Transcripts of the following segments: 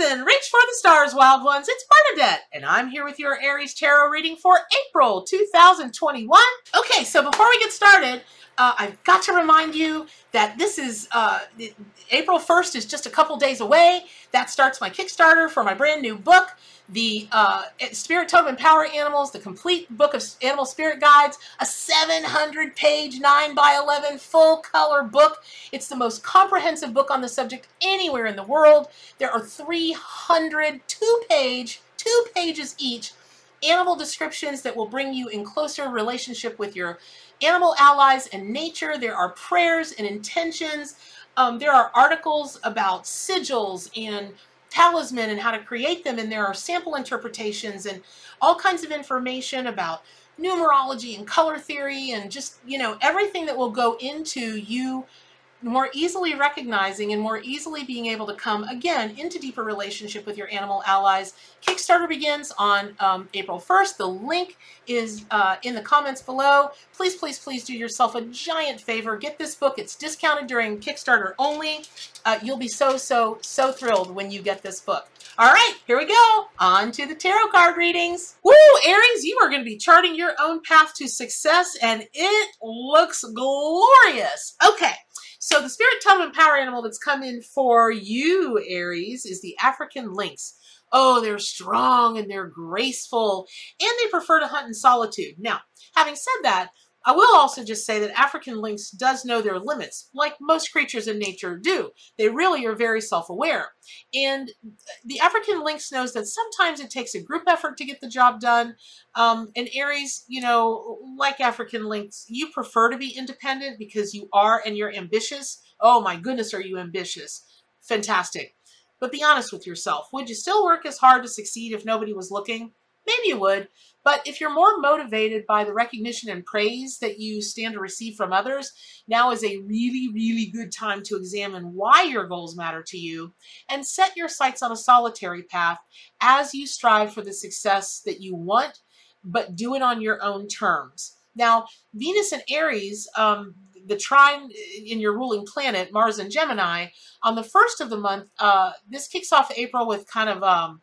Reach for the stars, wild ones. It's Bernadette, and I'm here with your Aries Tarot reading for April 2021. Okay, so before we get started, uh, I've got to remind you that this is uh, April 1st is just a couple days away. That starts my Kickstarter for my brand new book the uh, Spirit Totem and Power Animals, the complete book of animal spirit guides, a 700 page 9 by 11 full color book. It's the most comprehensive book on the subject anywhere in the world. There are 300 two page, two pages each, animal descriptions that will bring you in closer relationship with your animal allies and nature. There are prayers and intentions. Um, there are articles about sigils and talisman and how to create them. And there are sample interpretations and all kinds of information about numerology and color theory and just, you know, everything that will go into you more easily recognizing and more easily being able to come again into deeper relationship with your animal allies. Kickstarter begins on um, April 1st. The link is uh, in the comments below. Please, please, please do yourself a giant favor. Get this book. It's discounted during Kickstarter only. Uh, you'll be so, so, so thrilled when you get this book. All right, here we go. On to the tarot card readings. Woo, Aries, you are going to be charting your own path to success, and it looks glorious. Okay, so the spirit totem and power animal that's come in for you, Aries, is the African lynx. Oh, they're strong and they're graceful, and they prefer to hunt in solitude. Now, having said that, I will also just say that African lynx does know their limits, like most creatures in nature do. They really are very self-aware. And the African lynx knows that sometimes it takes a group effort to get the job done. Um, and Aries, you know, like African lynx, you prefer to be independent because you are and you're ambitious. Oh my goodness, are you ambitious? Fantastic. But be honest with yourself. Would you still work as hard to succeed if nobody was looking? Maybe you would. But if you're more motivated by the recognition and praise that you stand to receive from others, now is a really, really good time to examine why your goals matter to you and set your sights on a solitary path as you strive for the success that you want, but do it on your own terms. Now, Venus and Aries, um, the trine in your ruling planet, Mars and Gemini, on the first of the month, uh, this kicks off April with kind of um,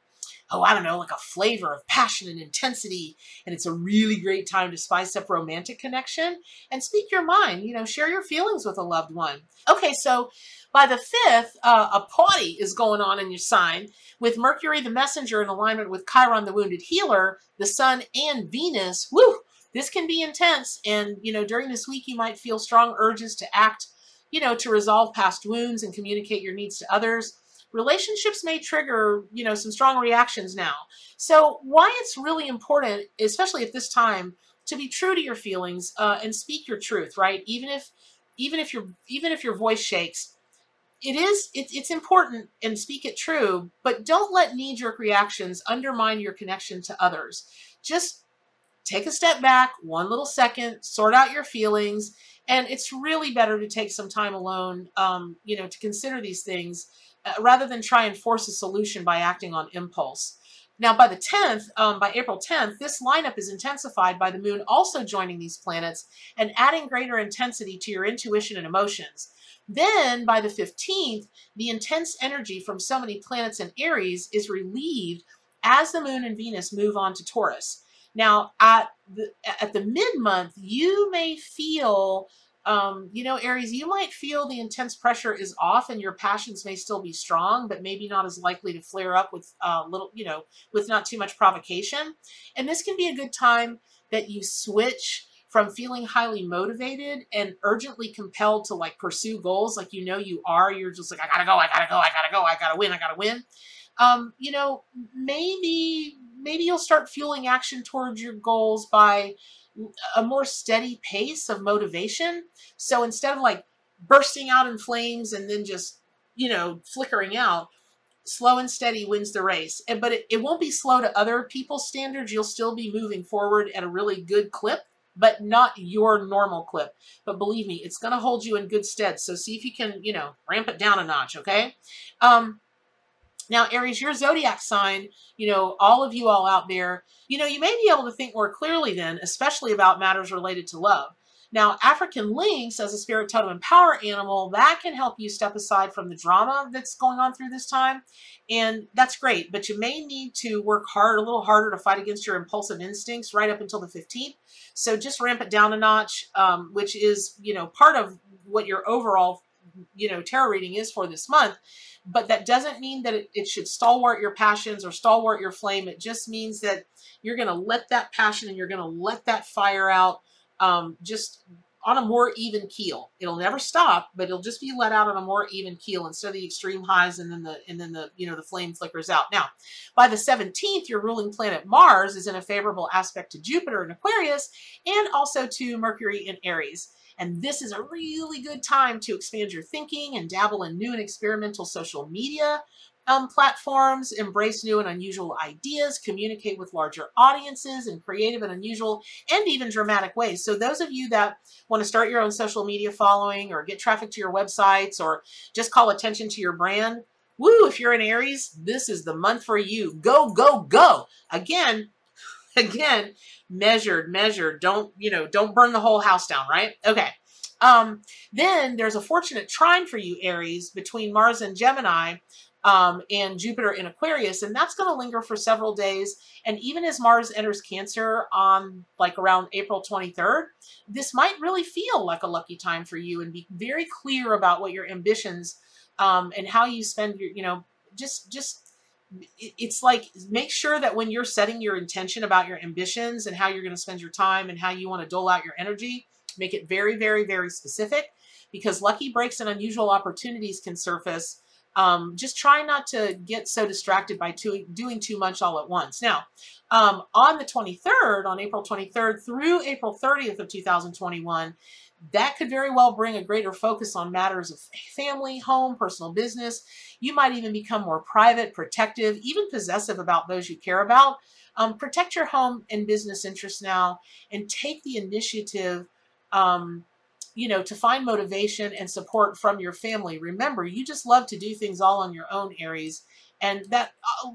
oh, I don't know, like a flavor of passion and intensity. And it's a really great time to spice up romantic connection and speak your mind, you know, share your feelings with a loved one. Okay, so by the 5th, uh, a party is going on in your sign with Mercury the messenger in alignment with Chiron the wounded healer, the sun and Venus. Woo! This can be intense. And, you know, during this week, you might feel strong urges to act, you know, to resolve past wounds and communicate your needs to others relationships may trigger, you know, some strong reactions now. So why it's really important, especially at this time, to be true to your feelings uh, and speak your truth, right? Even if, even if your, even if your voice shakes, it is, it, it's important and speak it true, but don't let knee-jerk reactions undermine your connection to others. Just take a step back, one little second, sort out your feelings, and it's really better to take some time alone, um, you know, to consider these things rather than try and force a solution by acting on impulse. Now, by the 10th, um, by April 10th, this lineup is intensified by the moon also joining these planets and adding greater intensity to your intuition and emotions. Then, by the 15th, the intense energy from so many planets in Aries is relieved as the moon and Venus move on to Taurus. Now, at the, at the mid-month, you may feel um, you know, Aries, you might feel the intense pressure is off and your passions may still be strong, but maybe not as likely to flare up with uh, little, you know, with not too much provocation. And this can be a good time that you switch from feeling highly motivated and urgently compelled to like pursue goals like you know you are. You're just like, I gotta go, I gotta go, I gotta go, I gotta win, I gotta win. Um, you know, maybe maybe you'll start fueling action towards your goals by a more steady pace of motivation. So instead of like bursting out in flames and then just, you know, flickering out, slow and steady wins the race. And, but it, it won't be slow to other people's standards. You'll still be moving forward at a really good clip, but not your normal clip. But believe me, it's going to hold you in good stead. So see if you can, you know, ramp it down a notch, okay? Um, now, Aries, your zodiac sign, you know, all of you all out there, you know, you may be able to think more clearly then, especially about matters related to love. Now, African lynx as a spirit totem and power animal, that can help you step aside from the drama that's going on through this time. And that's great, but you may need to work hard, a little harder to fight against your impulsive instincts right up until the 15th. So just ramp it down a notch, um, which is, you know, part of what your overall, you know, tarot reading is for this month. But that doesn't mean that it, it should stalwart your passions or stalwart your flame. It just means that you're going to let that passion and you're going to let that fire out um, just on a more even keel. It'll never stop, but it'll just be let out on a more even keel instead of the extreme highs and then the and then the you know the flame flickers out. Now, by the 17th, your ruling planet Mars is in a favorable aspect to Jupiter in Aquarius and also to Mercury in Aries. And this is a really good time to expand your thinking and dabble in new and experimental social media um, platforms, embrace new and unusual ideas, communicate with larger audiences in creative and unusual and even dramatic ways. So those of you that want to start your own social media following or get traffic to your websites or just call attention to your brand, woo, if you're in Aries, this is the month for you. Go, go, go. Again, again, measured, measured. Don't, you know, don't burn the whole house down, right? Okay. Um, then there's a fortunate trine for you, Aries, between Mars and Gemini um, and Jupiter in Aquarius, and that's going to linger for several days. And even as Mars enters Cancer on like around April 23rd, this might really feel like a lucky time for you and be very clear about what your ambitions um, and how you spend your, you know, just just it's like make sure that when you're setting your intention about your ambitions and how you're going to spend your time and how you want to dole out your energy, make it very, very, very specific because lucky breaks and unusual opportunities can surface um, just try not to get so distracted by too, doing too much all at once. Now, um, on the 23rd, on April 23rd through April 30th of 2021, that could very well bring a greater focus on matters of family, home, personal business. You might even become more private, protective, even possessive about those you care about. Um, protect your home and business interests now and take the initiative um, you know, to find motivation and support from your family. Remember, you just love to do things all on your own, Aries, and that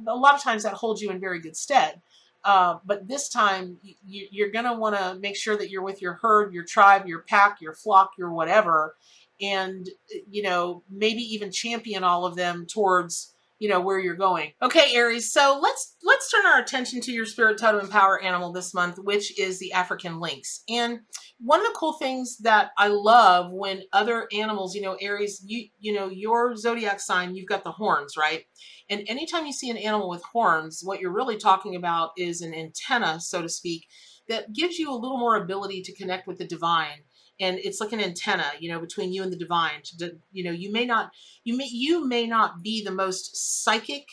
a lot of times that holds you in very good stead. Uh, but this time, you, you're going to want to make sure that you're with your herd, your tribe, your pack, your flock, your whatever, and, you know, maybe even champion all of them towards you know where you're going okay aries so let's let's turn our attention to your spirit totem and power animal this month which is the african lynx and one of the cool things that I love when other animals, you know, Aries, you you know, your zodiac sign, you've got the horns, right? And anytime you see an animal with horns, what you're really talking about is an antenna, so to speak, that gives you a little more ability to connect with the divine. And it's like an antenna, you know, between you and the divine. To, you know, you may not you may you may not be the most psychic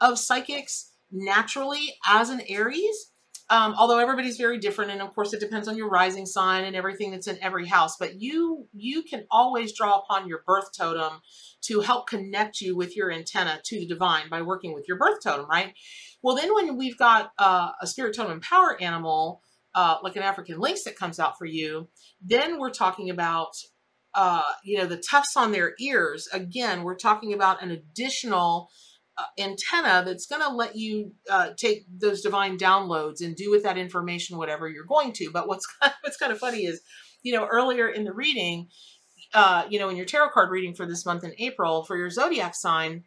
of psychics naturally as an Aries, um, although everybody's very different, and of course it depends on your rising sign and everything that's in every house. But you you can always draw upon your birth totem to help connect you with your antenna to the divine by working with your birth totem, right? Well, then when we've got uh, a spirit totem and power animal, uh, like an African lynx that comes out for you, then we're talking about uh, you know the tufts on their ears. Again, we're talking about an additional uh, antenna that's going to let you uh, take those divine downloads and do with that information whatever you're going to. But what's what's kind of funny is, you know, earlier in the reading, uh, you know, in your tarot card reading for this month in April for your zodiac sign,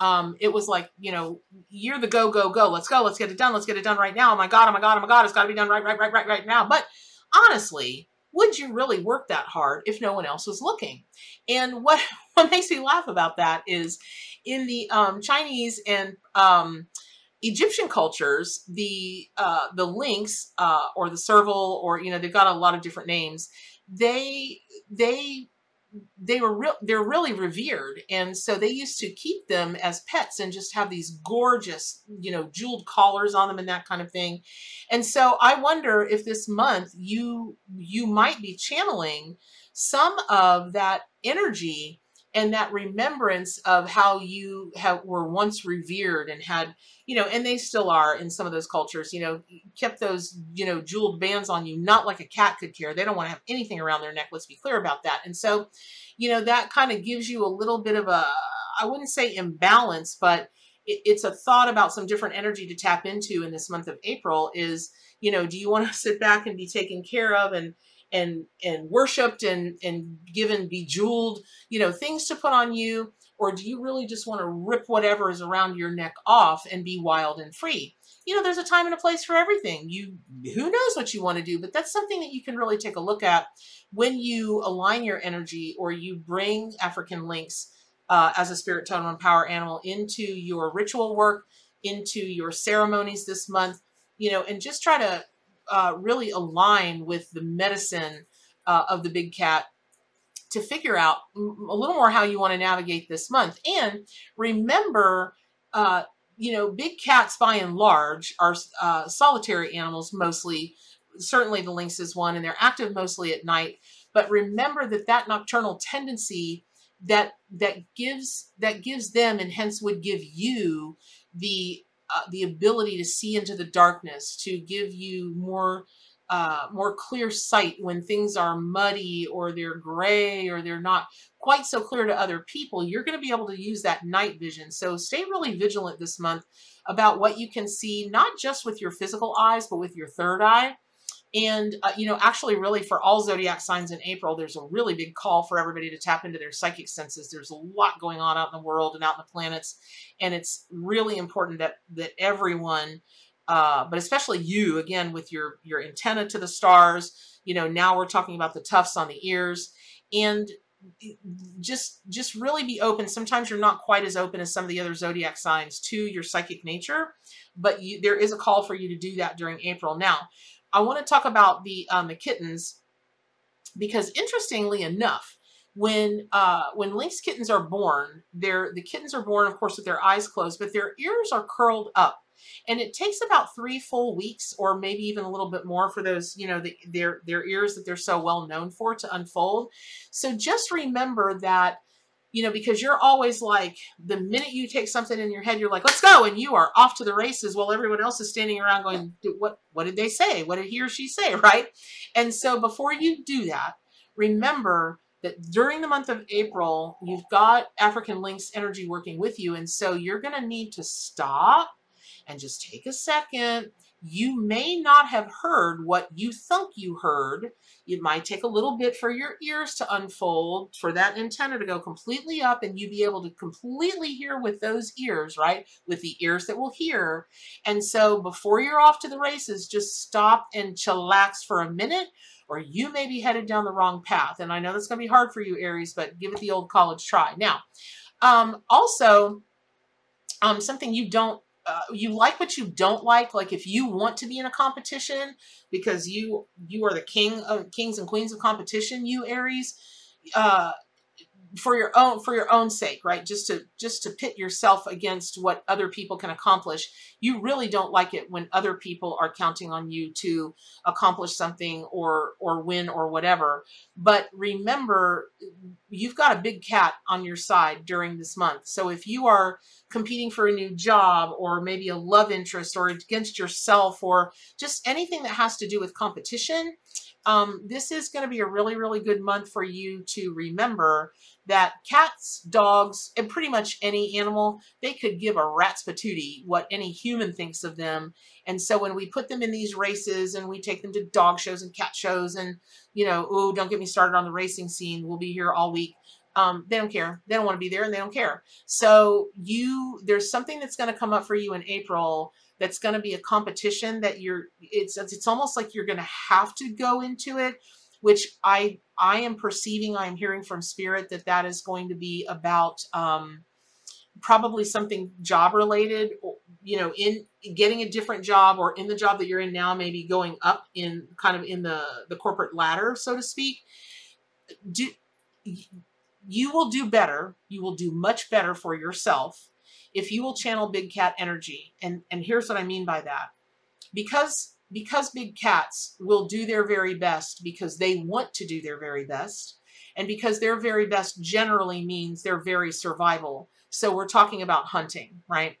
um, it was like, you know, you're the go, go, go. Let's go. Let's get it done. Let's get it done right now. Oh my God. Oh my God. Oh my God. It's got to be done right, right, right, right, right now. But honestly, would you really work that hard if no one else was looking? And what, what makes me laugh about that is in the um, Chinese and um, Egyptian cultures, the uh, the lynx uh, or the serval, or you know, they've got a lot of different names. They they they were real they're really revered and so they used to keep them as pets and just have these gorgeous you know jeweled collars on them and that kind of thing. And so i wonder if this month you you might be channeling some of that energy and that remembrance of how you have were once revered and had you know and they still are in some of those cultures you know kept those you know jeweled bands on you not like a cat could care. They don't want to have anything around their neck let's be clear about that. And so you know that kind of gives you a little bit of a i wouldn't say imbalance but it, it's a thought about some different energy to tap into in this month of april is you know do you want to sit back and be taken care of and and and worshipped and and given bejeweled you know things to put on you? Or do you really just want to rip whatever is around your neck off and be wild and free? You know there's a time and a place for everything. You who knows what you want to do but that's something that you can really take a look at when you align your energy or you bring african lynx uh, as a spirit totem and power animal into your ritual work into your ceremonies this month you know and just try to uh, really align with the medicine uh, of the big cat to figure out a little more how you want to navigate this month. And remember, uh, you know, big cats by and large are uh, solitary animals mostly. Certainly the lynx is one, and they're active mostly at night. But remember that that nocturnal tendency that that gives that gives them and hence would give you the uh, the ability to see into the darkness, to give you more uh, more clear sight when things are muddy or they're gray or they're not quite so clear to other people, you're going to be able to use that night vision. So stay really vigilant this month about what you can see, not just with your physical eyes, but with your third eye. And, uh, you know, actually, really, for all zodiac signs in April, there's a really big call for everybody to tap into their psychic senses. There's a lot going on out in the world and out in the planets. And it's really important that, that everyone, uh, but especially you, again, with your, your antenna to the stars, you know, now we're talking about the tufts on the ears. And just just really be open sometimes you're not quite as open as some of the other zodiac signs to your psychic nature but you, there is a call for you to do that during april now I want to talk about the um, the kittens because interestingly enough, when uh, when lynx kittens are born, they're, the kittens are born, of course, with their eyes closed, but their ears are curled up. And it takes about three full weeks or maybe even a little bit more for those, you know, the, their, their ears that they're so well known for to unfold. So just remember that you know, because you're always like, the minute you take something in your head, you're like, let's go, and you are off to the races while everyone else is standing around going, what, what did they say? What did he or she say, right? And so before you do that, remember that during the month of April, you've got African Lynx energy working with you, and so you're going to need to stop and just take a second you may not have heard what you think you heard. It might take a little bit for your ears to unfold, for that antenna to go completely up and you be able to completely hear with those ears, right? With the ears that will hear. And so before you're off to the races, just stop and chillax for a minute or you may be headed down the wrong path. And I know that's going to be hard for you, Aries, but give it the old college try. Now, um, also, um, something you don't uh, you like what you don't like like if you want to be in a competition because you you are the king of kings and queens of competition you aries uh for your own for your own sake right? Just to just to pit yourself against what other people can accomplish. You really don't like it when other people are counting on you to accomplish something or or win or whatever. But remember you've got a big cat on your side during this month. So if you are competing for a new job or maybe a love interest or against yourself or just anything that has to do with competition um, this is going to be a really, really good month for you to remember that cats, dogs, and pretty much any animal, they could give a rat's patootie what any human thinks of them. And so when we put them in these races and we take them to dog shows and cat shows and, you know, oh, don't get me started on the racing scene. We'll be here all week. Um, they don't care. They don't want to be there and they don't care. So you, there's something that's going to come up for you in April that's going to be a competition that you're it's it's almost like you're going to have to go into it which i i am perceiving i am hearing from spirit that that is going to be about um probably something job related you know in getting a different job or in the job that you're in now maybe going up in kind of in the the corporate ladder so to speak. Do you will do better you will do much better for yourself if you will channel big cat energy. And, and here's what I mean by that. Because, because big cats will do their very best because they want to do their very best, and because their very best generally means they're very survival. So we're talking about hunting, right?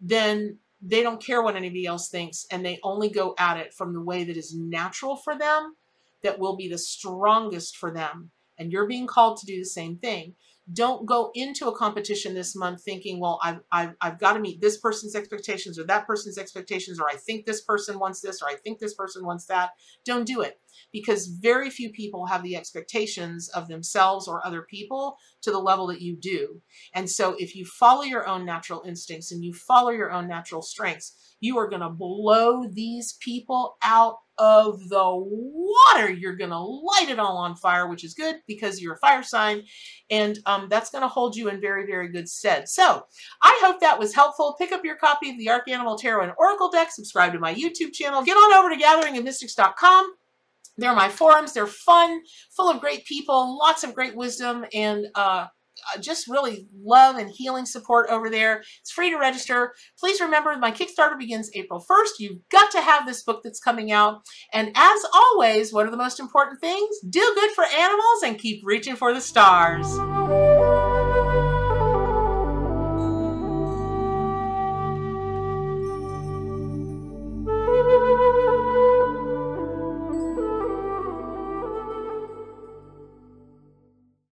Then they don't care what anybody else thinks and they only go at it from the way that is natural for them, that will be the strongest for them. And you're being called to do the same thing don't go into a competition this month thinking, well, I've, I've, I've got to meet this person's expectations or that person's expectations, or I think this person wants this, or I think this person wants that. Don't do it because very few people have the expectations of themselves or other people to the level that you do. And so if you follow your own natural instincts and you follow your own natural strengths, you are going to blow these people out of the water. You're going to light it all on fire, which is good because you're a fire sign. And um, that's going to hold you in very, very good stead. So I hope that was helpful. Pick up your copy of the Ark Animal Tarot and Oracle deck. Subscribe to my YouTube channel. Get on over to gatheringofmystics.com. They're my forums. They're fun, full of great people, lots of great wisdom, and uh, uh, just really love and healing support over there. It's free to register. Please remember my Kickstarter begins April 1st. You've got to have this book that's coming out. And as always, what are the most important things? Do good for animals and keep reaching for the stars.